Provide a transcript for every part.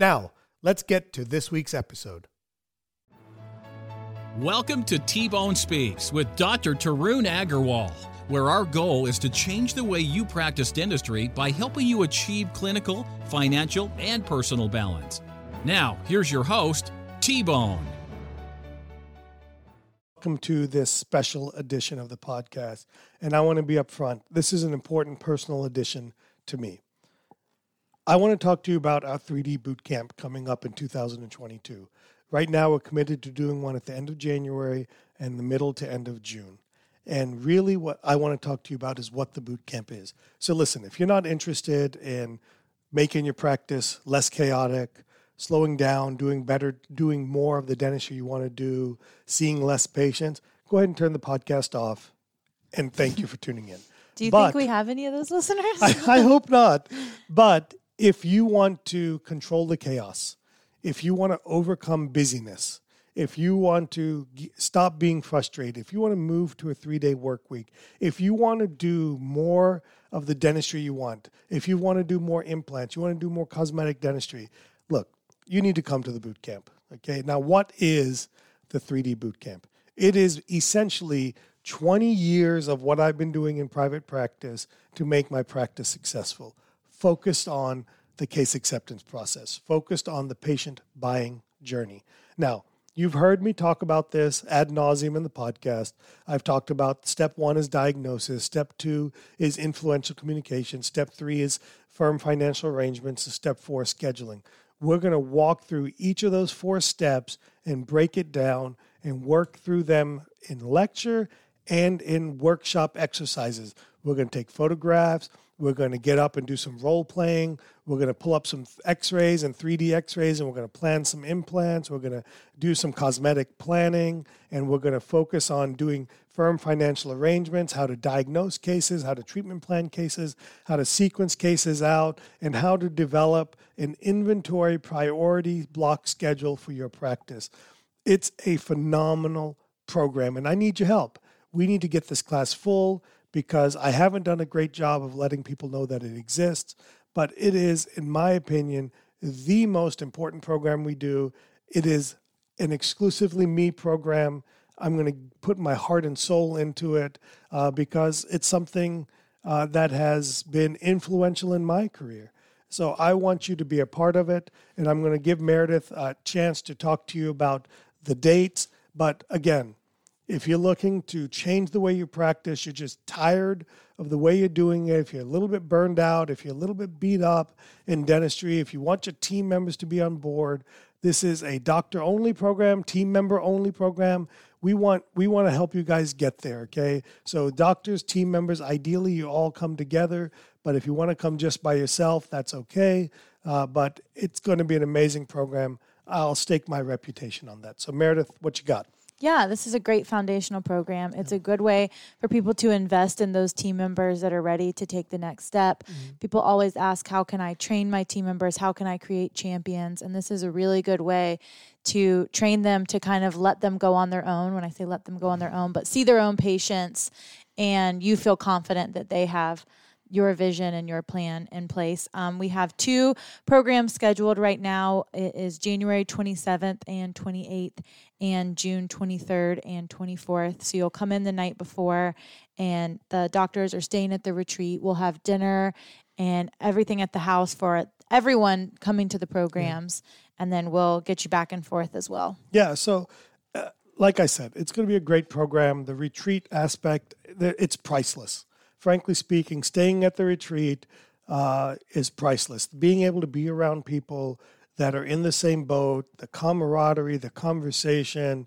Now, let's get to this week's episode. Welcome to T Bone Speaks with Dr. Tarun Agarwal, where our goal is to change the way you practice dentistry by helping you achieve clinical, financial, and personal balance. Now, here's your host, T Bone. Welcome to this special edition of the podcast. And I want to be upfront. This is an important personal edition to me. I want to talk to you about our 3D boot camp coming up in 2022. Right now, we're committed to doing one at the end of January and the middle to end of June. And really, what I want to talk to you about is what the boot camp is. So, listen, if you're not interested in making your practice less chaotic, slowing down, doing better, doing more of the dentistry you want to do, seeing less patients, go ahead and turn the podcast off. And thank you for tuning in. Do you but, think we have any of those listeners? I, I hope not. But if you want to control the chaos, if you want to overcome busyness, if you want to stop being frustrated, if you want to move to a three day work week, if you want to do more of the dentistry you want, if you want to do more implants, you want to do more cosmetic dentistry, look, you need to come to the boot camp. Okay. Now, what is the 3D boot camp? It is essentially 20 years of what I've been doing in private practice to make my practice successful focused on the case acceptance process, focused on the patient buying journey. Now, you've heard me talk about this ad nauseum in the podcast. I've talked about step one is diagnosis, step two is influential communication, step three is firm financial arrangements, and step four scheduling. We're going to walk through each of those four steps and break it down and work through them in lecture and in workshop exercises. We're going to take photographs. We're going to get up and do some role playing. We're going to pull up some x rays and 3D x rays, and we're going to plan some implants. We're going to do some cosmetic planning, and we're going to focus on doing firm financial arrangements, how to diagnose cases, how to treatment plan cases, how to sequence cases out, and how to develop an inventory priority block schedule for your practice. It's a phenomenal program, and I need your help. We need to get this class full because I haven't done a great job of letting people know that it exists. But it is, in my opinion, the most important program we do. It is an exclusively me program. I'm going to put my heart and soul into it uh, because it's something uh, that has been influential in my career. So I want you to be a part of it. And I'm going to give Meredith a chance to talk to you about the dates. But again, if you're looking to change the way you practice, you're just tired of the way you're doing it, if you're a little bit burned out, if you're a little bit beat up in dentistry, if you want your team members to be on board, this is a doctor only program, team member only program. We want we want to help you guys get there, okay? So doctors, team members, ideally you all come together, but if you want to come just by yourself, that's okay. Uh, but it's going to be an amazing program. I'll stake my reputation on that. So Meredith, what you got? Yeah, this is a great foundational program. It's a good way for people to invest in those team members that are ready to take the next step. Mm-hmm. People always ask, How can I train my team members? How can I create champions? And this is a really good way to train them to kind of let them go on their own. When I say let them go on their own, but see their own patients, and you feel confident that they have your vision and your plan in place. Um, we have two programs scheduled right now. It is January 27th and 28th, and June 23rd and 24th. So you'll come in the night before, and the doctors are staying at the retreat. We'll have dinner and everything at the house for everyone coming to the programs. and then we'll get you back and forth as well. Yeah. So, uh, like I said, it's going to be a great program. The retreat aspect, it's priceless. Frankly speaking, staying at the retreat uh, is priceless. Being able to be around people that are in the same boat, the camaraderie, the conversation,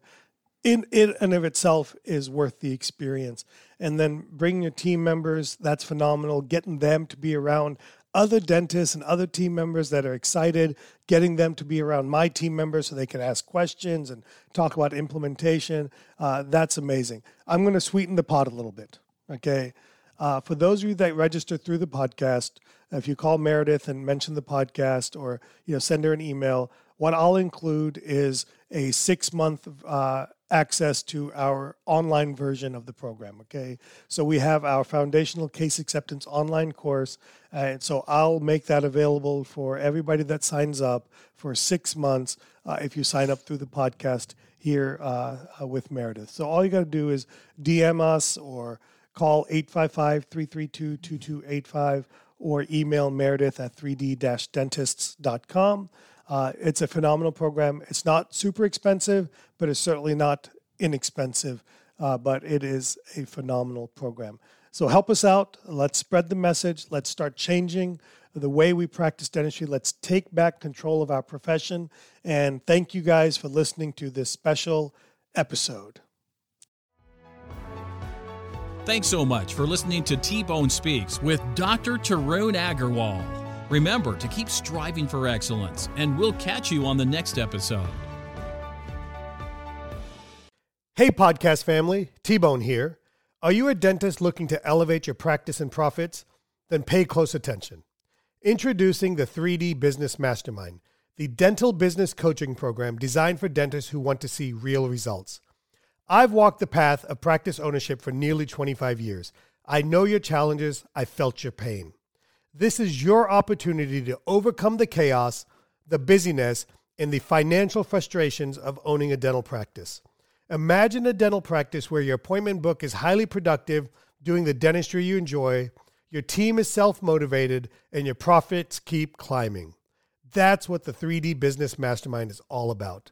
in in and of itself is worth the experience. And then bringing your team members, that's phenomenal. Getting them to be around other dentists and other team members that are excited, getting them to be around my team members so they can ask questions and talk about implementation. Uh, that's amazing. I'm going to sweeten the pot a little bit. Okay. Uh, for those of you that register through the podcast, if you call Meredith and mention the podcast or you know send her an email, what I'll include is a six month uh, access to our online version of the program. Okay, so we have our foundational case acceptance online course, and so I'll make that available for everybody that signs up for six months uh, if you sign up through the podcast here uh, with Meredith. So all you got to do is DM us or call 855 332 2285 or email meredith at 3d-dentists.com. Uh, it's a phenomenal program. It's not super expensive, but it's certainly not inexpensive. Uh, but it is a phenomenal program. So help us out. Let's spread the message. Let's start changing the way we practice dentistry. Let's take back control of our profession. And thank you guys for listening to this special episode. Thanks so much for listening to T Bone Speaks with Dr. Tarun Agarwal. Remember to keep striving for excellence, and we'll catch you on the next episode. Hey, podcast family, T Bone here. Are you a dentist looking to elevate your practice and profits? Then pay close attention. Introducing the 3D Business Mastermind, the dental business coaching program designed for dentists who want to see real results. I've walked the path of practice ownership for nearly 25 years. I know your challenges, I felt your pain. This is your opportunity to overcome the chaos, the busyness, and the financial frustrations of owning a dental practice. Imagine a dental practice where your appointment book is highly productive, doing the dentistry you enjoy, your team is self motivated, and your profits keep climbing. That's what the 3D Business Mastermind is all about.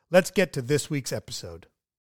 let's get to this week's episode.